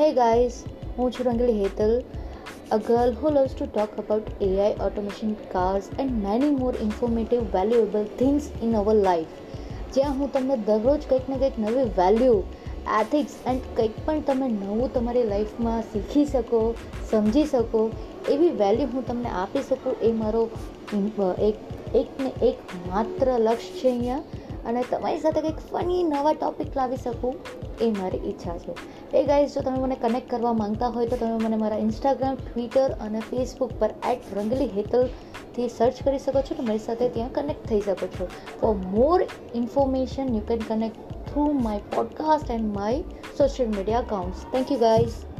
Hey guys, હું છું Rangli Hetal. A girl who loves to talk about AI automation cars and many more informative valuable things in our life જ્યાં હું તમને દરરોજ કંઈક ને કંઈક નવી વેલ્યુ એથિક્સ એન્ડ કંઈક પણ તમે નવું તમારી લાઈફમાં શીખી શકો સમજી શકો એવી વેલ્યુ હું તમને આપી શકું એ મારો એક એક ને એક માત્ર લક્ષ્ય છે અહીંયા. અને તમારી સાથે કંઈક ફની નવા ટોપિક લાવી શકું. એ મારી ઈચ્છા છે. એ ગાઈઝ જો તમે મને કનેક્ટ કરવા માંગતા હોય તો તમે મને મારા ઇન્સ્ટાગ્રામ ટ્વિટર અને ફેસબુક પર એટ રંગલી હેતલથી સર્ચ કરી શકો છો તો મારી સાથે ત્યાં કનેક્ટ થઈ શકો છો. For more information you can connect through my podcast and my social media accounts thank you guys